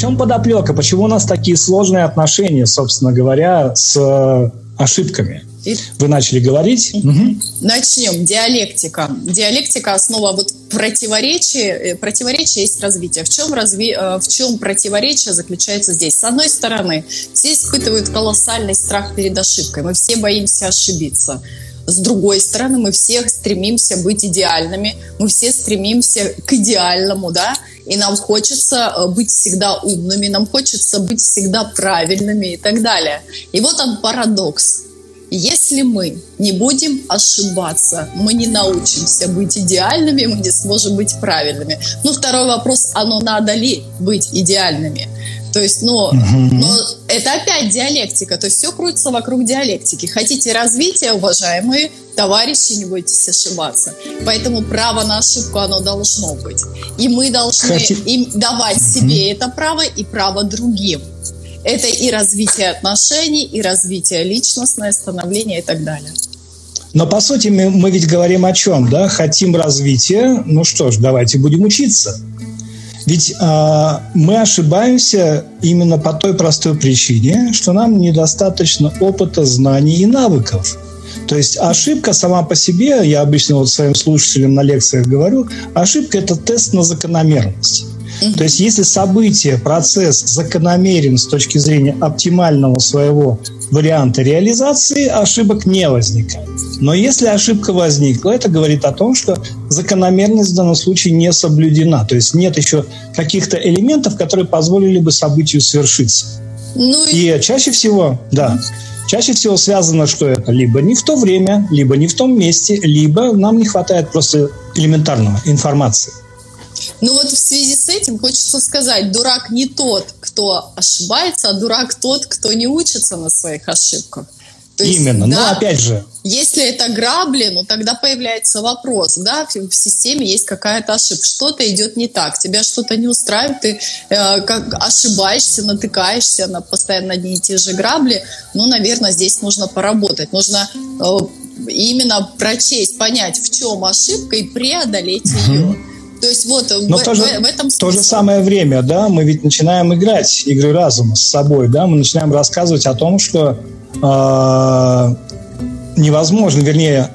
чем подоплека? Почему у нас такие сложные отношения, собственно говоря, с э, ошибками? Вы начали говорить. Угу. Начнем. Диалектика. Диалектика основа вот противоречия. Э, противоречие есть развитие. В чем, разви... Э, в чем противоречие заключается здесь? С одной стороны, все испытывают колоссальный страх перед ошибкой. Мы все боимся ошибиться. С другой стороны, мы все стремимся быть идеальными, мы все стремимся к идеальному, да, и нам хочется э, быть всегда умными, нам хочется быть всегда правильными и так далее. И вот он парадокс. Если мы не будем ошибаться, мы не научимся быть идеальными, мы не сможем быть правильными. Ну, второй вопрос, оно надо ли быть идеальными? То есть, ну, угу. но это опять диалектика, то есть все крутится вокруг диалектики. Хотите развития, уважаемые товарищи, не бойтесь ошибаться. Поэтому право на ошибку, оно должно быть. И мы должны Хотите... им давать угу. себе это право и право другим. Это и развитие отношений, и развитие личностное, становление и так далее. Но по сути мы, мы ведь говорим о чем, да? Хотим развития, ну что ж, давайте будем учиться. Ведь э, мы ошибаемся именно по той простой причине, что нам недостаточно опыта, знаний и навыков. То есть ошибка сама по себе, я обычно вот своим слушателям на лекциях говорю, ошибка – это тест на закономерность. То есть если событие, процесс закономерен с точки зрения оптимального своего варианта реализации, ошибок не возникает. Но если ошибка возникла, это говорит о том, что закономерность в данном случае не соблюдена. То есть нет еще каких-то элементов, которые позволили бы событию свершиться. Ну и... и чаще всего, да, чаще всего связано, что это либо не в то время, либо не в том месте, либо нам не хватает просто элементарного информации. Ну вот в связи с этим хочется сказать, дурак не тот, кто ошибается, а дурак тот, кто не учится на своих ошибках. То есть, Именно. Да, Но опять же. Если это грабли, ну тогда появляется вопрос, да, в, в системе есть какая-то ошибка, что-то идет не так, тебя что-то не устраивает, ты э, как ошибаешься, натыкаешься на постоянно одни и те же грабли, ну, наверное, здесь нужно поработать, нужно э, именно прочесть, понять, в чем ошибка и преодолеть угу. ее. То есть вот Но в, тоже, в, в этом смысл. В то же самое время, да, мы ведь начинаем играть игры разума с собой, да, мы начинаем рассказывать о том, что э, невозможно, вернее,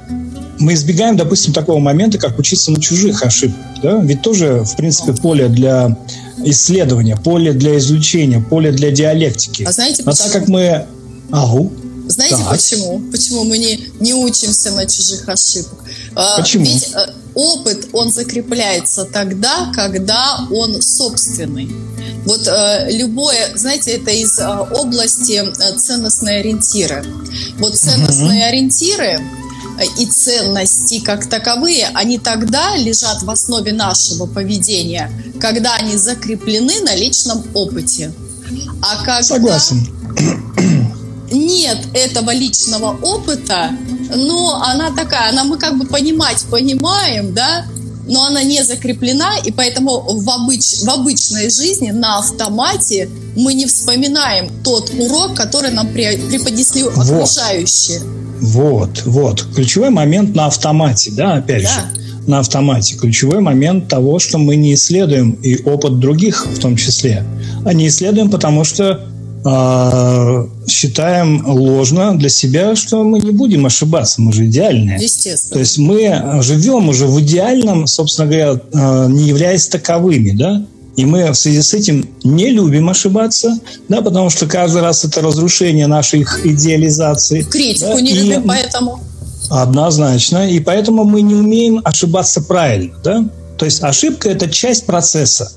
мы избегаем, допустим, такого момента, как учиться на чужих ошибках, да, ведь тоже, в принципе, поле для исследования, поле для изучения, поле для диалектики. А знаете, Но так как мы... Ау. Знаете так. почему? Почему мы не, не учимся на чужих ошибках? А, почему? Ведь э, опыт, он закрепляется тогда, когда он собственный. Вот э, любое, знаете, это из э, области э, ценностные ориентиры. Вот ценностные mm-hmm. ориентиры э, и ценности как таковые, они тогда лежат в основе нашего поведения, когда они закреплены на личном опыте. А когда Согласен. Нет этого личного опыта, но она такая, она мы как бы понимать понимаем, да, но она не закреплена, и поэтому в, обыч, в обычной жизни на автомате мы не вспоминаем тот урок, который нам преподнесли окружающие. Вот, вот. Ключевой момент на автомате, да, опять да. же на автомате. Ключевой момент того, что мы не исследуем и опыт других в том числе. А не исследуем, потому что считаем ложно для себя, что мы не будем ошибаться, мы же идеальные. Естественно. То есть мы живем уже в идеальном, собственно говоря, э, не являясь таковыми, да? И мы в связи с этим не любим ошибаться, да, потому что каждый раз это разрушение наших идеализаций. Критику да, не любим, и... поэтому. Однозначно. И поэтому мы не умеем ошибаться правильно, да? То есть ошибка – это часть процесса.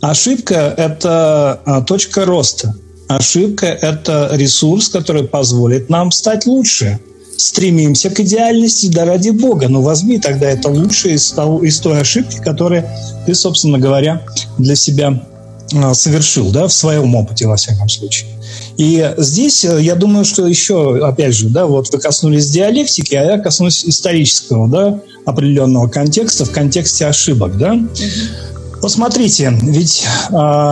Ошибка – это а, точка роста. Ошибка – это ресурс, который позволит нам стать лучше. Стремимся к идеальности, да ради Бога. Но возьми тогда это лучшее из, того, из той ошибки, которую ты, собственно говоря, для себя а, совершил, да, в своем опыте, во всяком случае. И здесь э, я думаю, что еще, опять же, да, вот вы коснулись диалектики, а я коснусь исторического, да, определенного контекста в контексте ошибок, да. Посмотрите, ведь э,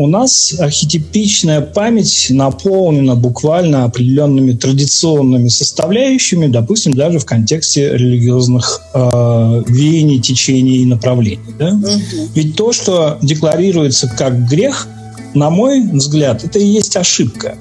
у нас архетипичная память наполнена буквально определенными традиционными составляющими, допустим, даже в контексте религиозных э, веяний, течений и направлений. Да? Угу. Ведь то, что декларируется как грех, на мой взгляд, это и есть ошибка.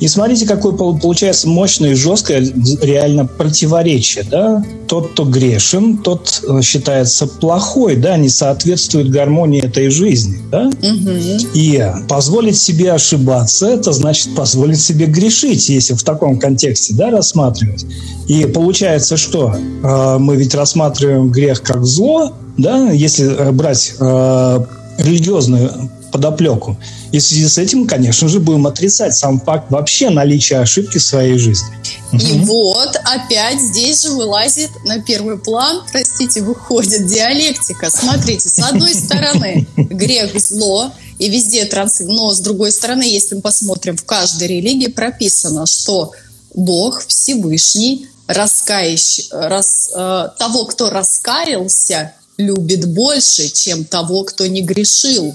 И смотрите, какое получается мощное и жесткое реально противоречие. Да? Тот, кто грешен, тот э, считается плохой, да, не соответствует гармонии этой жизни. Да? Угу. И позволить себе ошибаться, это значит позволить себе грешить, если в таком контексте да, рассматривать. И получается, что э, мы ведь рассматриваем грех как зло, да, если э, брать религиозную подоплеку. И в связи с этим, конечно же, будем отрицать сам факт вообще наличия ошибки в своей жизни. И угу. вот опять здесь же вылазит на первый план, простите, выходит диалектика. Смотрите, с одной стороны грех зло, и везде транс... Но с другой стороны, если мы посмотрим, в каждой религии прописано, что Бог Всевышний раскающий, рас, э, того, кто раскаялся, любит больше, чем того, кто не грешил.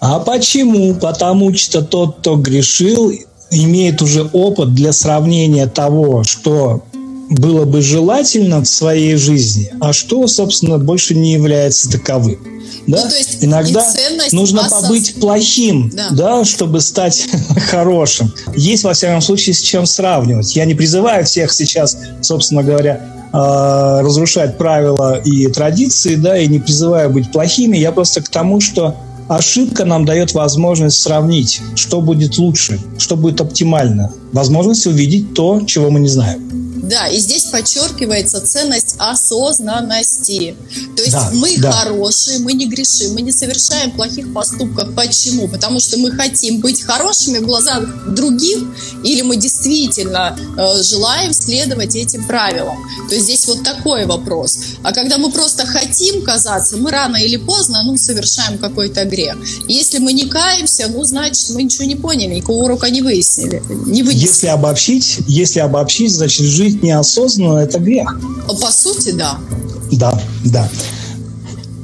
А почему? Потому что тот, кто грешил, имеет уже опыт для сравнения того, что было бы желательно в своей жизни, а что, собственно, больше не является таковым. Да? Ну, то есть Иногда нужно осоз... побыть плохим, да. Да, чтобы стать хорошим. Есть, во всяком случае, с чем сравнивать. Я не призываю всех сейчас, собственно говоря, а, разрушать правила и традиции, да, и не призываю быть плохими. Я просто к тому, что Ошибка нам дает возможность сравнить, что будет лучше, что будет оптимально. Возможность увидеть то, чего мы не знаем. Да, и здесь подчеркивается ценность осознанности. То есть да, мы да. хорошие, мы не грешим, мы не совершаем плохих поступков. Почему? Потому что мы хотим быть хорошими в глазах других, или мы действительно э, желаем следовать этим правилам. То есть здесь вот такой вопрос. А когда мы просто хотим казаться, мы рано или поздно ну, совершаем какой-то грех. Если мы не каемся, ну, значит, мы ничего не поняли, никакого урока не выяснили. Не Если обобщить, если обобщить, значит, жизнь жить неосознанно – это грех. По сути, да. Да, да.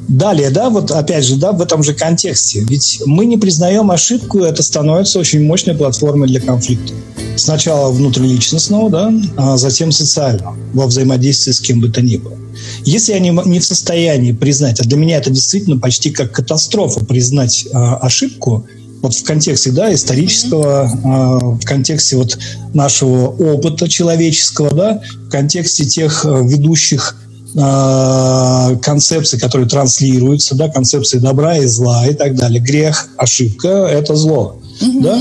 Далее, да, вот опять же, да, в этом же контексте. Ведь мы не признаем ошибку, это становится очень мощной платформой для конфликта. Сначала внутриличностного, да, а затем социального, во взаимодействии с кем бы то ни было. Если я не, не в состоянии признать, а для меня это действительно почти как катастрофа признать э, ошибку, вот в контексте да, исторического, mm-hmm. в контексте вот нашего опыта человеческого, да, в контексте тех э, ведущих э, концепций, которые транслируются, да, концепции добра и зла и так далее. Грех, ошибка – это зло. Mm-hmm. Да?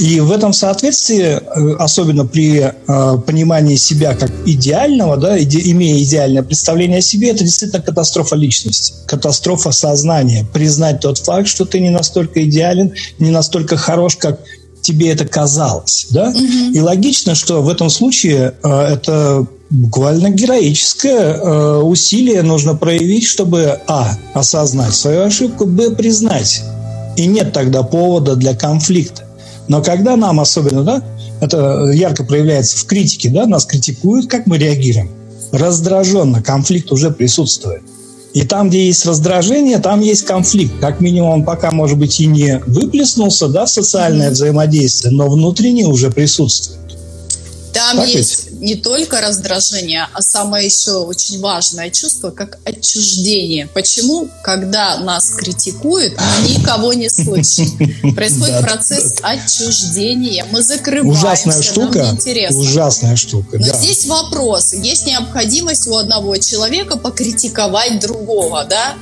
И в этом соответствии, э, особенно при э, понимании себя как идеального, да, иде, имея идеальное представление о себе, это действительно катастрофа личности, катастрофа сознания. Признать тот факт, что ты не настолько идеален, не настолько хорош, как тебе это казалось. Да? Угу. И логично, что в этом случае э, это буквально героическое э, усилие нужно проявить, чтобы а. осознать свою ошибку, б. признать. И нет тогда повода для конфликта. Но когда нам особенно, да, это ярко проявляется в критике, да, нас критикуют, как мы реагируем? Раздраженно, конфликт уже присутствует. И там, где есть раздражение, там есть конфликт. Как минимум, он пока, может быть, и не выплеснулся, да, в социальное взаимодействие, но внутренне уже присутствует. Там так есть ведь? не только раздражение, а самое еще очень важное чувство, как отчуждение. Почему, когда нас критикуют, мы никого не слышим? Происходит процесс отчуждения. Мы закрываемся, Ужасная штука. Ужасная штука. Но здесь вопрос. Есть необходимость у одного человека покритиковать другого, да?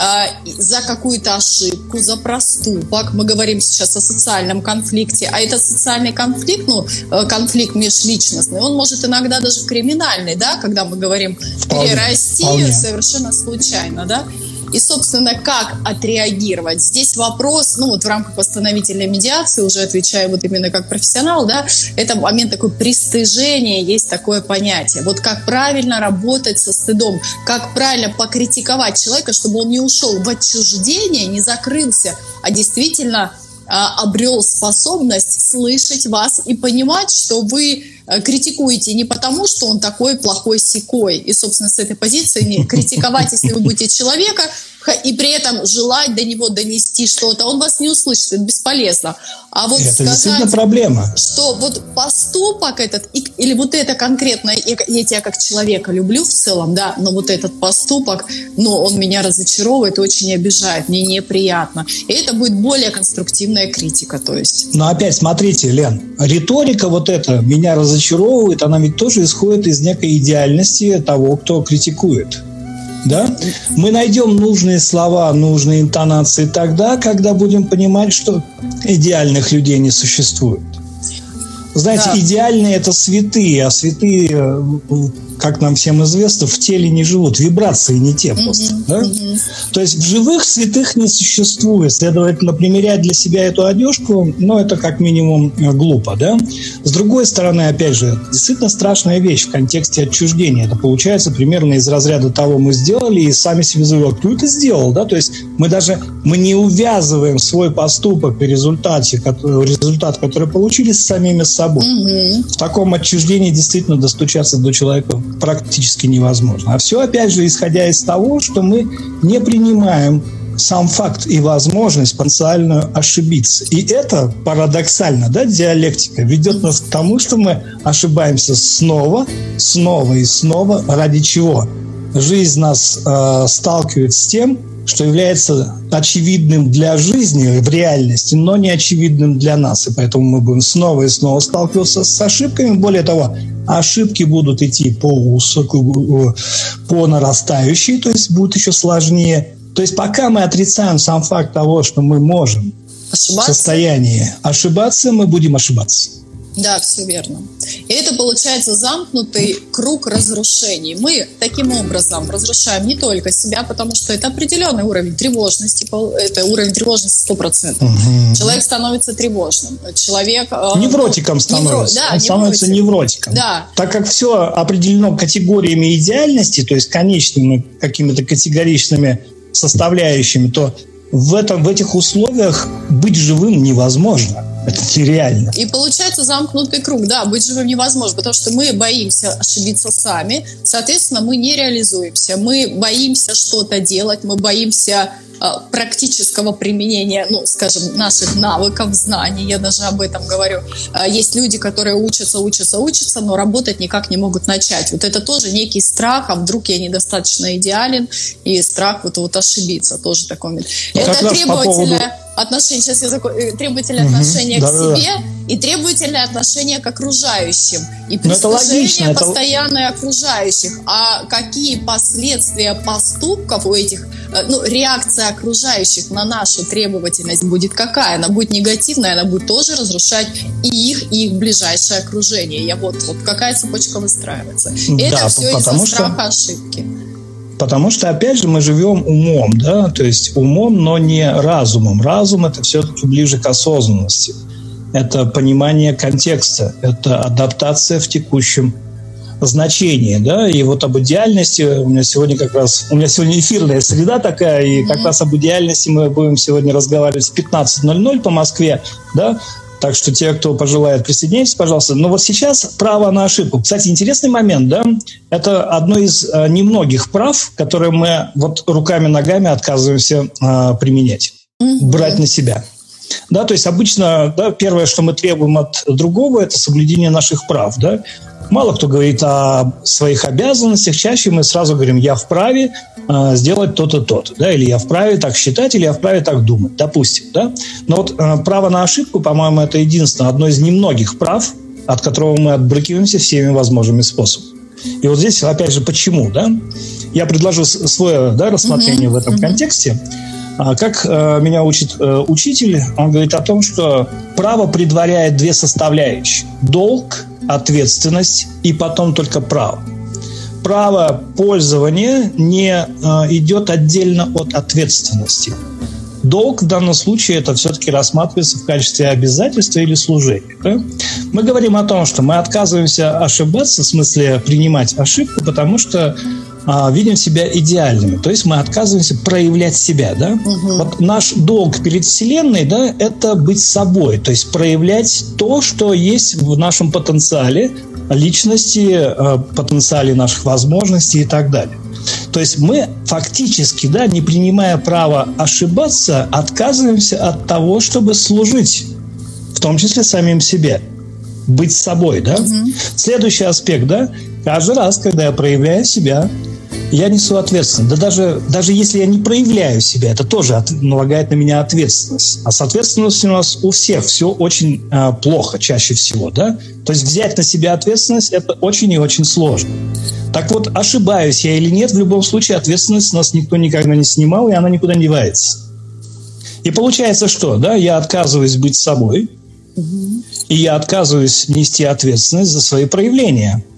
А, за какую-то ошибку, за проступок. Мы говорим сейчас о социальном конфликте, а этот социальный конфликт, ну, э, конфликт межличностный, он может иногда даже криминальный, да, когда мы говорим перерасти совершенно случайно, да. И, собственно, как отреагировать? Здесь вопрос, ну вот в рамках восстановительной медиации, уже отвечаю вот именно как профессионал, да, это момент такой пристыжения, есть такое понятие. Вот как правильно работать со стыдом, как правильно покритиковать человека, чтобы он не ушел в отчуждение, не закрылся, а действительно а, обрел способность слышать вас и понимать, что вы э, критикуете не потому, что он такой плохой секой. И, собственно, с этой позиции не критиковать, если вы будете человека и при этом желать до него донести что-то, он вас не услышит, это бесполезно. А вот это сказать, действительно проблема. Что вот поступок этот, или вот это конкретно, я, я тебя как человека люблю в целом, да, но вот этот поступок, ну, он меня разочаровывает, очень обижает, мне неприятно. И это будет более конструктивная критика, то есть. Но опять смотрите, Лен, риторика вот эта меня разочаровывает, она ведь тоже исходит из некой идеальности того, кто критикует. Да? Мы найдем нужные слова, нужные интонации тогда, когда будем понимать, что идеальных людей не существует. Знаете, да. идеальные это святые, а святые э, как нам всем известно, в теле не живут, вибрации не те просто. Mm-hmm. Да? Mm-hmm. То есть в живых святых не существует. Следовательно, примерять для себя эту одежку, ну, это как минимум э, глупо. Да? С другой стороны, опять же, действительно страшная вещь в контексте отчуждения. Это получается примерно из разряда того мы сделали и сами себе заявляем, кто это сделал. Да? То есть мы даже мы не увязываем свой поступок и результате, результат, который получили, с самими собой. Mm-hmm. В таком отчуждении действительно достучаться до человека практически невозможно. А все, опять же, исходя из того, что мы не принимаем сам факт и возможность потенциально ошибиться. И это парадоксально, да, диалектика ведет нас к тому, что мы ошибаемся снова, снова и снова. Ради чего? Жизнь нас э, сталкивает с тем, что является очевидным для жизни в реальности, но не очевидным для нас. И поэтому мы будем снова и снова сталкиваться с ошибками. Более того, ошибки будут идти по, по нарастающей, то есть будет еще сложнее. То есть пока мы отрицаем сам факт того, что мы можем ошибаться? в состоянии ошибаться, мы будем ошибаться. Да, все верно. И это получается замкнутый круг разрушений. Мы таким образом разрушаем не только себя, потому что это определенный уровень тревожности, это уровень тревожности 100%. Угу. Человек становится тревожным. Человек... Э, невротиком становится. Невро... Да, Он становится невротиком. Да. Так как все определено категориями идеальности, то есть конечными какими-то категоричными составляющими, то в, этом, в этих условиях быть живым невозможно. Это нереально. И получается замкнутый круг. Да, быть живым невозможно, потому что мы боимся ошибиться сами. Соответственно, мы не реализуемся. Мы боимся что-то делать, мы боимся а, практического применения, ну, скажем, наших навыков, знаний, я даже об этом говорю. А, есть люди, которые учатся, учатся, учатся, но работать никак не могут начать. Вот это тоже некий страх, а вдруг я недостаточно идеален, и страх вот, вот ошибиться тоже такой. Ну, это требовательное отношение, сейчас я закон, э, требовательное угу, отношение да, к себе да. и требовательное отношение к окружающим. И ну, прислушивание постоянное это... окружающих. А какие последствия поступков у этих, э, ну, реакция окружающих на нашу требовательность будет какая? Она будет негативная, она будет тоже разрушать и их, и их ближайшее окружение. Я вот, вот какая цепочка выстраивается. И да, это все из-за страха ошибки. Потому что, опять же, мы живем умом, да, то есть умом, но не разумом. Разум – это все-таки ближе к осознанности. Это понимание контекста, это адаптация в текущем значении, да, и вот об идеальности у меня сегодня как раз, у меня сегодня эфирная среда такая, и как раз об идеальности мы будем сегодня разговаривать в 15.00 по Москве, да, так что те, кто пожелает, присоединяйтесь, пожалуйста. Но вот сейчас право на ошибку. Кстати, интересный момент, да? Это одно из э, немногих прав, которые мы вот руками-ногами отказываемся э, применять, mm-hmm. брать на себя. Да, то есть обычно да, первое, что мы требуем от другого, это соблюдение наших прав. Да? Мало кто говорит о своих обязанностях, чаще мы сразу говорим, я вправе э, сделать то-то, то-то, да, или я вправе так считать, или я вправе так думать, допустим, да. Но вот э, право на ошибку, по-моему, это единственное, одно из немногих прав, от которого мы отбрыкиваемся всеми возможными способами. И вот здесь, опять же, почему, да? Я предложу свое да, рассмотрение uh-huh, в этом uh-huh. контексте. А как э, меня учит э, учитель, он говорит о том, что право предваряет две составляющие. Долг ответственность и потом только право. Право пользования не э, идет отдельно от ответственности. Долг в данном случае это все-таки рассматривается в качестве обязательства или служения. Да? Мы говорим о том, что мы отказываемся ошибаться, в смысле принимать ошибку, потому что а, видим себя идеальными. То есть мы отказываемся проявлять себя. Да? Угу. Вот наш долг перед Вселенной да, – это быть собой, то есть проявлять то, что есть в нашем потенциале личности, а, потенциале наших возможностей и так далее. То есть мы фактически, да, не принимая право ошибаться, отказываемся от того, чтобы служить, в том числе самим себе, быть собой, да. Угу. Следующий аспект, да, каждый раз, когда я проявляю себя, я несу ответственность. Да даже, даже если я не проявляю себя, это тоже от, налагает на меня ответственность. А с ответственностью у нас у всех все очень э, плохо чаще всего. Да? То есть взять на себя ответственность – это очень и очень сложно. Так вот, ошибаюсь я или нет, в любом случае ответственность с нас никто никогда не снимал, и она никуда не девается. И получается что? Да? Я отказываюсь быть собой, и я отказываюсь нести ответственность за свои проявления –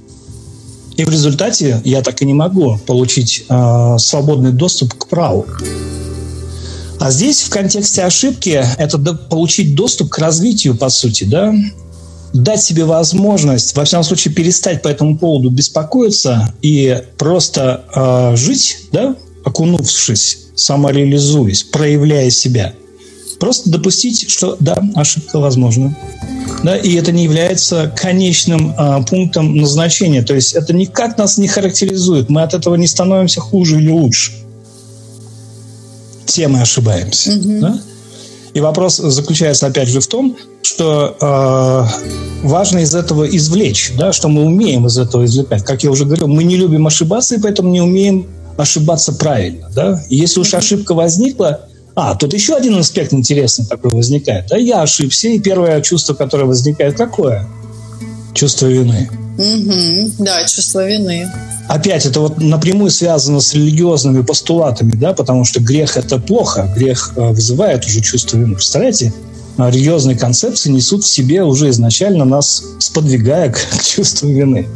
и в результате я так и не могу получить э, свободный доступ к праву. А здесь в контексте ошибки это получить доступ к развитию, по сути, да, дать себе возможность, во всяком случае, перестать по этому поводу беспокоиться и просто э, жить, да, окунувшись, самореализуясь, проявляя себя. Просто допустить, что да, ошибка возможна да, и это не является конечным а, пунктом назначения. То есть это никак нас не характеризует. Мы от этого не становимся хуже или лучше. Все мы ошибаемся. Mm-hmm. Да? И вопрос заключается опять же в том, что э, важно из этого извлечь, да, что мы умеем из этого извлекать. Как я уже говорил, мы не любим ошибаться, и поэтому не умеем ошибаться правильно. Да? И если уж ошибка возникла, а, тут еще один аспект интересный такой возникает. Да, я ошибся, и первое чувство, которое возникает, какое? Чувство вины. Угу, да, чувство вины. Опять это вот напрямую связано с религиозными постулатами, да, потому что грех это плохо, грех э, вызывает уже чувство вины. Представляете, религиозные концепции несут в себе уже изначально нас сподвигая к чувству вины.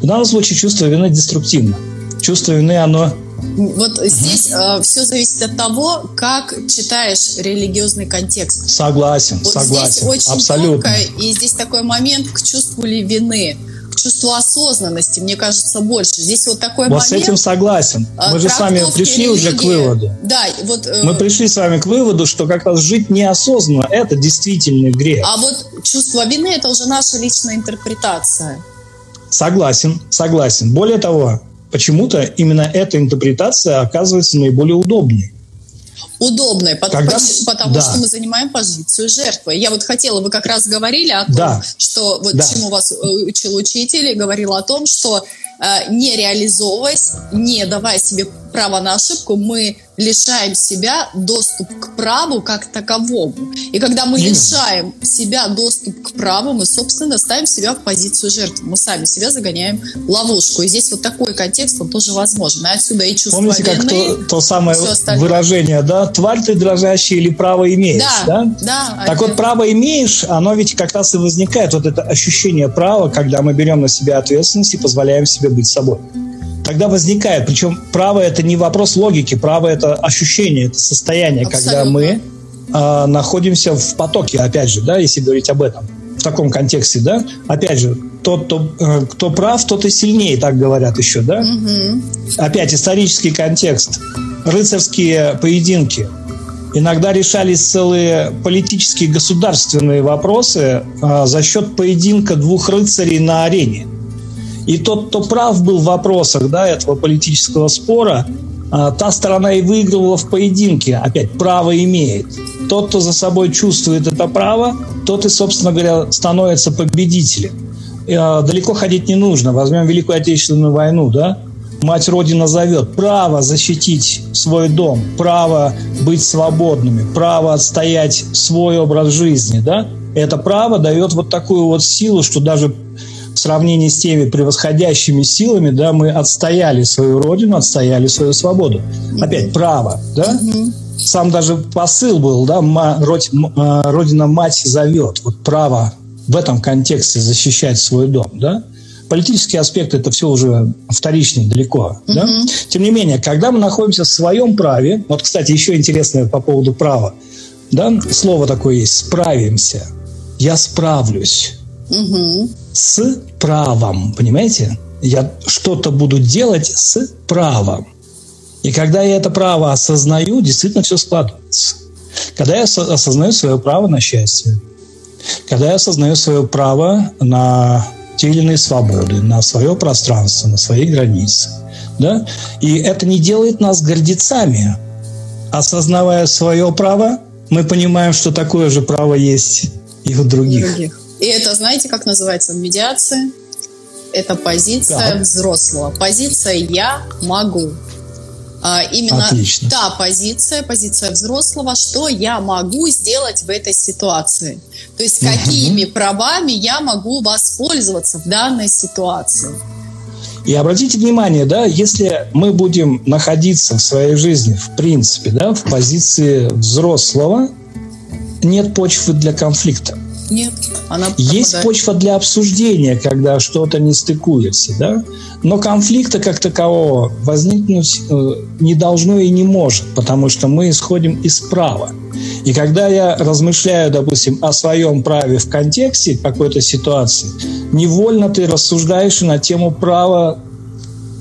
В данном случае чувство вины деструктивно. Чувство вины, оно вот здесь э, все зависит от того, как читаешь религиозный контекст. Согласен, вот согласен. Здесь очень абсолютно. тонко, и здесь такой момент к чувству ли вины к чувству осознанности, мне кажется, больше. Здесь вот такой вот момент. с этим согласен. Мы же с вами пришли религии. уже к выводу. Да, вот. Э... Мы пришли с вами к выводу, что как раз жить неосознанно – это действительно грех. А вот чувство вины – это уже наша личная интерпретация. Согласен, согласен. Более того, почему-то именно эта интерпретация оказывается наиболее удобной. Удобной, потому, Когда... потому да. что мы занимаем позицию жертвы. Я вот хотела, вы как раз говорили о том, да. что вот да. чему вас э, учил учитель, и говорил о том, что э, не реализовываясь, не давая себе право на ошибку, мы лишаем себя доступ к праву как таковому. И когда мы Именно. лишаем себя доступ к праву, мы, собственно, ставим себя в позицию жертвы. Мы сами себя загоняем в ловушку. И здесь вот такой контекст, он тоже возможен. И отсюда и чувство Помните, вины, как то, то самое выражение, да? Тварь ты дрожащая или право имеешь, да? Да, да. Так вот, право имеешь, оно ведь как раз и возникает, вот это ощущение права, когда мы берем на себя ответственность и позволяем себе быть собой тогда возникает. Причем право это не вопрос логики, право это ощущение, это состояние, Абсолютно. когда мы э, находимся в потоке, опять же, да, если говорить об этом в таком контексте, да, опять же, тот, кто, э, кто прав, тот и сильнее, так говорят еще, да. Угу. Опять исторический контекст, рыцарские поединки. Иногда решались целые политические государственные вопросы э, за счет поединка двух рыцарей на арене. И тот, кто прав был в вопросах да, этого политического спора, а, та сторона и выигрывала в поединке. Опять, право имеет. Тот, кто за собой чувствует это право, тот и, собственно говоря, становится победителем. А, далеко ходить не нужно. Возьмем Великую Отечественную войну, да? Мать Родина зовет. Право защитить свой дом, право быть свободными, право отстоять свой образ жизни, да? Это право дает вот такую вот силу, что даже в сравнении с теми превосходящими силами, да, мы отстояли свою родину, отстояли свою свободу. Опять право, да? Сам даже посыл был, да, а, Родина-мать зовет. Вот право в этом контексте защищать свой дом, да? Политические аспекты это все уже вторичные далеко. Mm-hmm. Да? Тем не менее, когда мы находимся в своем праве, вот, кстати, еще интересное по поводу права, да, слово такое есть, справимся, я справлюсь. Угу. С правом, понимаете? Я что-то буду делать с правом. И когда я это право осознаю, действительно все складывается. Когда я осознаю свое право на счастье, когда я осознаю свое право на те или иные свободы, на свое пространство, на свои границы, Да? И это не делает нас гордецами. Осознавая свое право, мы понимаем, что такое же право есть и у других. других. И это, знаете, как называется в медиации? Это позиция да. взрослого. Позиция «я могу». А, именно Отлично. та позиция, позиция взрослого, что я могу сделать в этой ситуации. То есть какими угу. правами я могу воспользоваться в данной ситуации. И обратите внимание, да, если мы будем находиться в своей жизни, в принципе, да, в позиции взрослого, нет почвы для конфликта. Нет, она Есть почва для обсуждения, когда что-то не стыкуется, да? Но конфликта как такового возникнуть э, не должно и не может, потому что мы исходим из права. И когда я размышляю, допустим, о своем праве в контексте какой-то ситуации, невольно ты рассуждаешь на тему права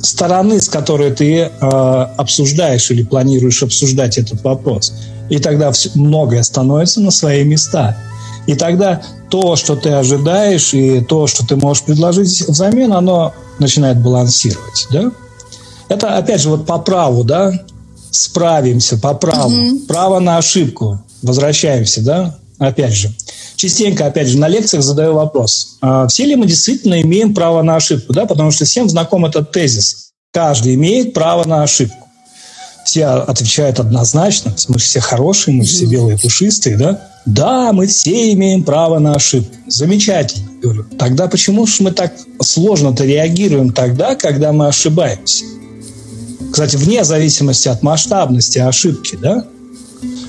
стороны, с которой ты э, обсуждаешь или планируешь обсуждать этот вопрос. И тогда все, многое становится на свои места. И тогда то, что ты ожидаешь, и то, что ты можешь предложить взамен, оно начинает балансировать. Да? Это, опять же, вот по праву, да, справимся по праву. Угу. Право на ошибку. Возвращаемся, да, опять же. Частенько, опять же, на лекциях задаю вопрос. А все ли мы действительно имеем право на ошибку? Да? Потому что всем знаком этот тезис. Каждый имеет право на ошибку все отвечают однозначно, мы же все хорошие, мы же все белые пушистые, да? Да, мы все имеем право на ошибку. Замечательно. Говорю, тогда почему же мы так сложно-то реагируем тогда, когда мы ошибаемся? Кстати, вне зависимости от масштабности ошибки, да?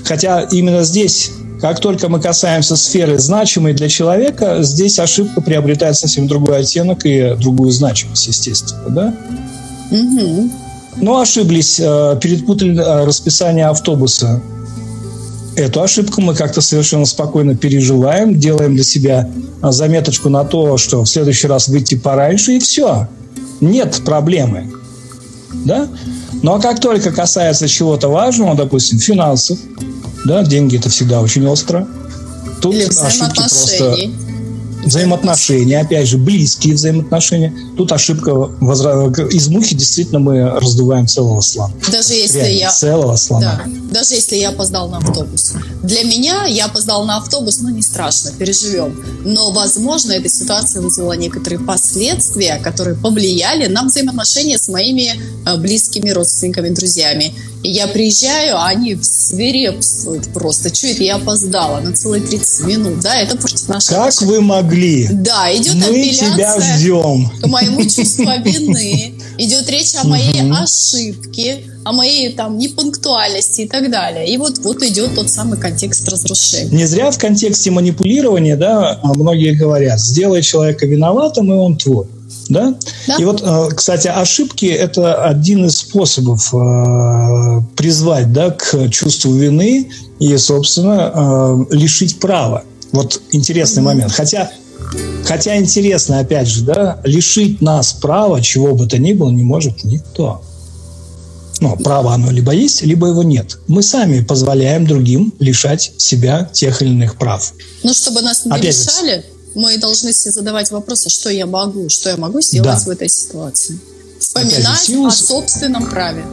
Хотя именно здесь, как только мы касаемся сферы значимой для человека, здесь ошибка приобретает совсем другой оттенок и другую значимость, естественно, да? Угу. Но ну, ошиблись, э, перепутали э, расписание автобуса. Эту ошибку мы как-то совершенно спокойно переживаем, делаем для себя э, заметочку на то, что в следующий раз выйти пораньше, и все. Нет проблемы. Да? Ну а как только касается чего-то важного, допустим, финансов, да, деньги это всегда очень остро. Тут ошибки просто взаимоотношения, опять же, близкие взаимоотношения. Тут ошибка возра... из мухи действительно мы раздуваем целого слона. Даже если Реально, я... Целого слона. Да. Даже если я опоздал на автобус. Для меня я опоздал на автобус, ну не страшно, переживем. Но, возможно, эта ситуация вызвала некоторые последствия, которые повлияли на взаимоотношения с моими э, близкими родственниками, друзьями. Я приезжаю, а они свирепствуют просто. Чуть я опоздала на целые 30 минут. Да, это против нашей... Как вы могли? Да, идет Мы апелляция тебя ждем. к моему чувству вины. Идет речь о моей ошибке, о моей там непунктуальности и так далее. И вот, вот идет тот самый контекст разрушения. Не зря в контексте манипулирования, да, многие говорят, сделай человека виноватым, и он твой. Да? да? И вот, э, кстати, ошибки – это один из способов э, призвать да, к чувству вины и, собственно, э, лишить права. Вот интересный mm-hmm. момент. Хотя, хотя интересно, опять же, да, лишить нас права, чего бы то ни было, не может никто. Ну, право оно либо есть, либо его нет. Мы сами позволяем другим лишать себя тех или иных прав. Ну, чтобы нас не Опять лишали, мы должны себе задавать вопросы, что я могу, что я могу сделать да. в этой ситуации. Вспоминать же, силу... о собственном праве.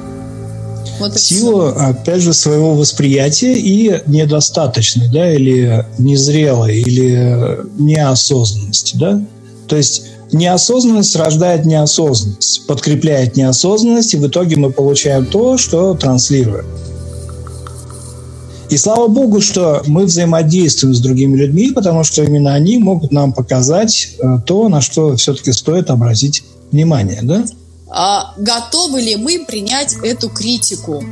Вот силу, опять же, своего восприятия и недостаточной, да, или незрелой, или неосознанности, да. То есть неосознанность рождает неосознанность, подкрепляет неосознанность, и в итоге мы получаем то, что транслируем. И слава богу, что мы взаимодействуем с другими людьми, потому что именно они могут нам показать э, то, на что все-таки стоит обратить внимание, да? А готовы ли мы принять эту критику?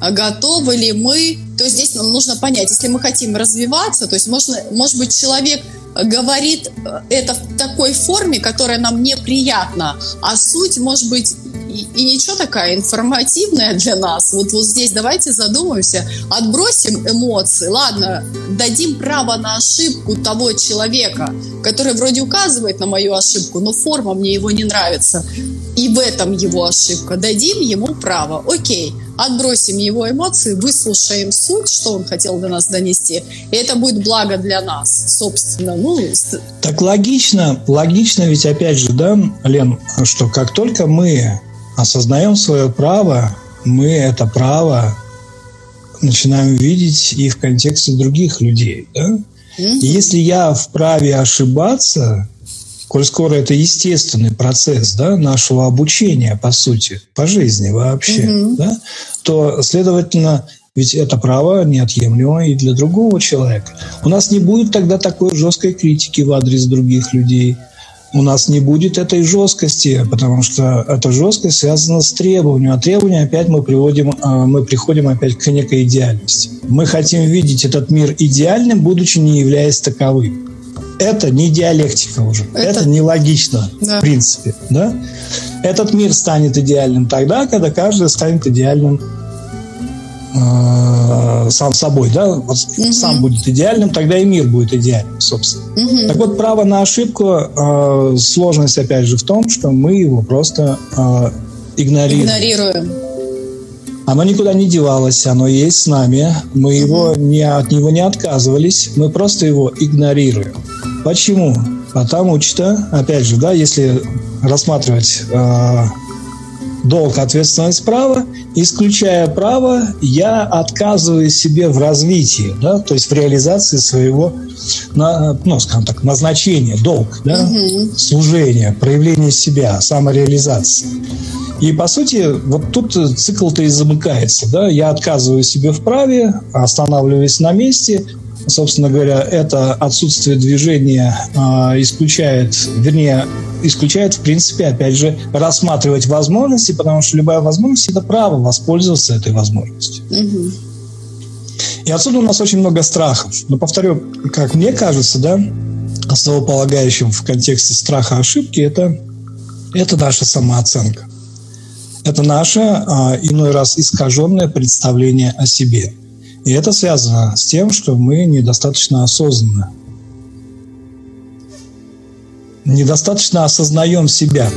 А готовы ли мы... То есть здесь нам нужно понять, если мы хотим развиваться, то есть можно, может быть человек говорит э, это в такой форме, которая нам неприятна, а суть может быть и, и ничего такая информативная для нас. Вот, вот здесь давайте задумаемся, отбросим эмоции, ладно, дадим право на ошибку того человека, который вроде указывает на мою ошибку, но форма мне его не нравится, и в этом его ошибка. Дадим ему право, окей, отбросим его эмоции, выслушаем суть, что он хотел до нас донести, и это будет благо для нас, собственно. Ну, так логично, логично ведь опять же, да, Лен, что как только мы осознаем свое право, мы это право начинаем видеть и в контексте других людей. Да? И если я вправе ошибаться, коль скоро это естественный процесс да, нашего обучения, по сути, по жизни вообще, mm да, то, следовательно, ведь это право неотъемлемо и для другого человека. У нас не будет тогда такой жесткой критики в адрес других людей – у нас не будет этой жесткости, потому что эта жесткость связана с требованием. А требования опять мы приводим, а, мы приходим опять к некой идеальности. Мы хотим видеть этот мир идеальным, будучи не являясь таковым. Это не диалектика уже, это, это не логично да. в принципе. Да? Этот мир станет идеальным тогда, когда каждый станет идеальным э, сам собой, да, вот угу. сам будет идеальным, тогда и мир будет идеальным, собственно. Угу. Так вот, право на ошибку, э, сложность, опять же, в том, что мы его просто э, игнорируем. Игнорируем. Оно никуда не девалось, оно есть с нами, мы его не, от него не отказывались, мы просто его игнорируем. Почему? Потому что, опять же, да, если рассматривать э, долг, ответственность, право. Исключая право, я отказываю себе в развитии, да, то есть в реализации своего, ну, скажем так, назначения, долг, да, угу. служения, проявления себя, самореализации. И, по сути, вот тут цикл-то и замыкается. Да? Я отказываю себе в праве, останавливаюсь на месте, собственно говоря, это отсутствие движения э, исключает, вернее, исключает, в принципе, опять же, рассматривать возможности, потому что любая возможность – это право воспользоваться этой возможностью. Угу. И отсюда у нас очень много страхов. Но повторю, как мне кажется, да, основополагающим в контексте страха ошибки – это, это наша самооценка. Это наше, а, иной раз, искаженное представление о себе – и это связано с тем, что мы недостаточно осознанны. Недостаточно осознаем себя.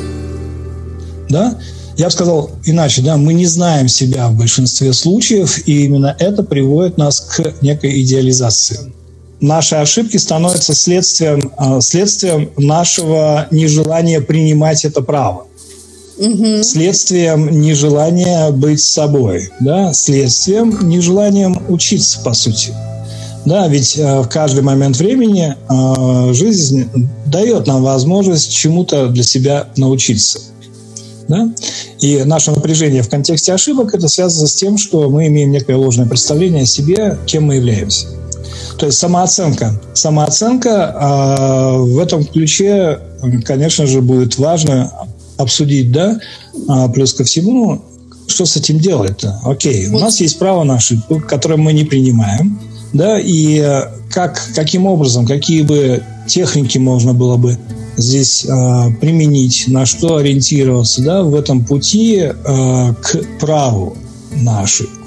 Да? Я бы сказал иначе, да, мы не знаем себя в большинстве случаев, и именно это приводит нас к некой идеализации. Наши ошибки становятся следствием, а, следствием нашего нежелания принимать это право угу. следствием нежелания быть собой, да, следствием нежеланием учиться, по сути. Да, ведь э, в каждый момент времени э, жизнь дает нам возможность чему-то для себя научиться. Да? И наше напряжение в контексте ошибок это связано с тем, что мы имеем некое ложное представление о себе, кем мы являемся. То есть самооценка. Самооценка э, в этом ключе, конечно же, будет важно обсудить, да, а, плюс ко всему, что с этим делать-то? Окей, у нас есть право на ошибку, которое мы не принимаем, да, и э, как, каким образом, какие бы техники можно было бы здесь э, применить, на что ориентироваться, да, в этом пути э, к праву на ошибку.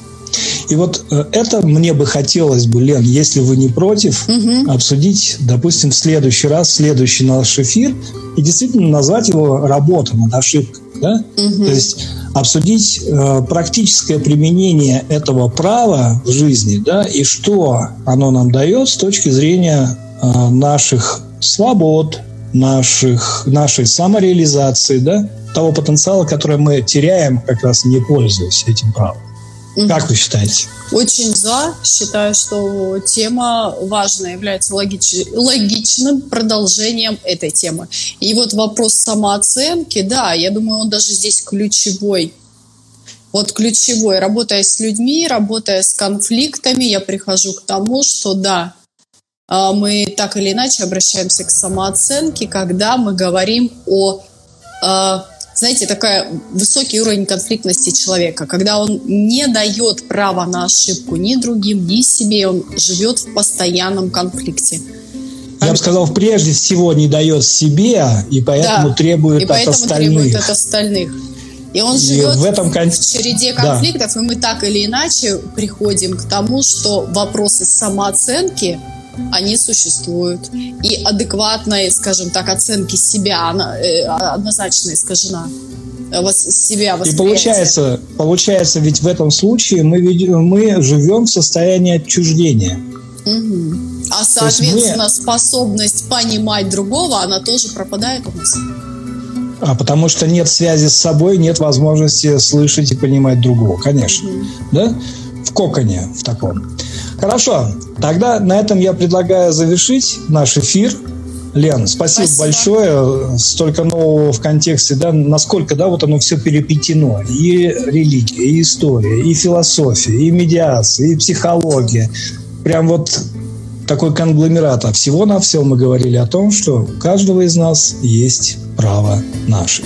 И вот э, это мне бы хотелось бы, Лен, если вы не против, угу. обсудить, допустим, в следующий раз, следующий наш эфир, и действительно назвать его «Работа над ошибкой». Да? Угу. То есть обсудить э, практическое применение этого права в жизни, да, и что оно нам дает с точки зрения э, наших свобод, наших, нашей самореализации, да, того потенциала, который мы теряем, как раз не пользуясь этим правом. Как вы считаете? Очень за. Считаю, что тема важная, является логич... логичным продолжением этой темы. И вот вопрос самооценки, да, я думаю, он даже здесь ключевой. Вот ключевой. Работая с людьми, работая с конфликтами, я прихожу к тому, что да, а, мы так или иначе обращаемся к самооценке, когда мы говорим о а, знаете, такой высокий уровень конфликтности человека, когда он не дает права на ошибку ни другим, ни себе, он живет в постоянном конфликте. Я бы сказал, прежде всего не дает себе, и поэтому да, требует и от поэтому остальных. требует от остальных. И он живет и в, этом кон... в череде конфликтов, да. и мы так или иначе приходим к тому, что вопросы самооценки они существуют. И адекватной, скажем так, оценки себя она, э, однозначно искажена себя И получается, получается, ведь в этом случае мы, мы живем в состоянии отчуждения. Угу. А соответственно, мы... способность понимать другого, она тоже пропадает у нас. А потому что нет связи с собой, нет возможности слышать и понимать другого, конечно. Да? В коконе в таком. Хорошо, тогда на этом я предлагаю завершить наш эфир. Лен, спасибо, спасибо большое. Столько нового в контексте, да, насколько, да, вот оно все переплетено. И религия, и история, и философия, и медиация, и психология. Прям вот такой конгломерат. А всего на все мы говорили о том, что у каждого из нас есть право наше.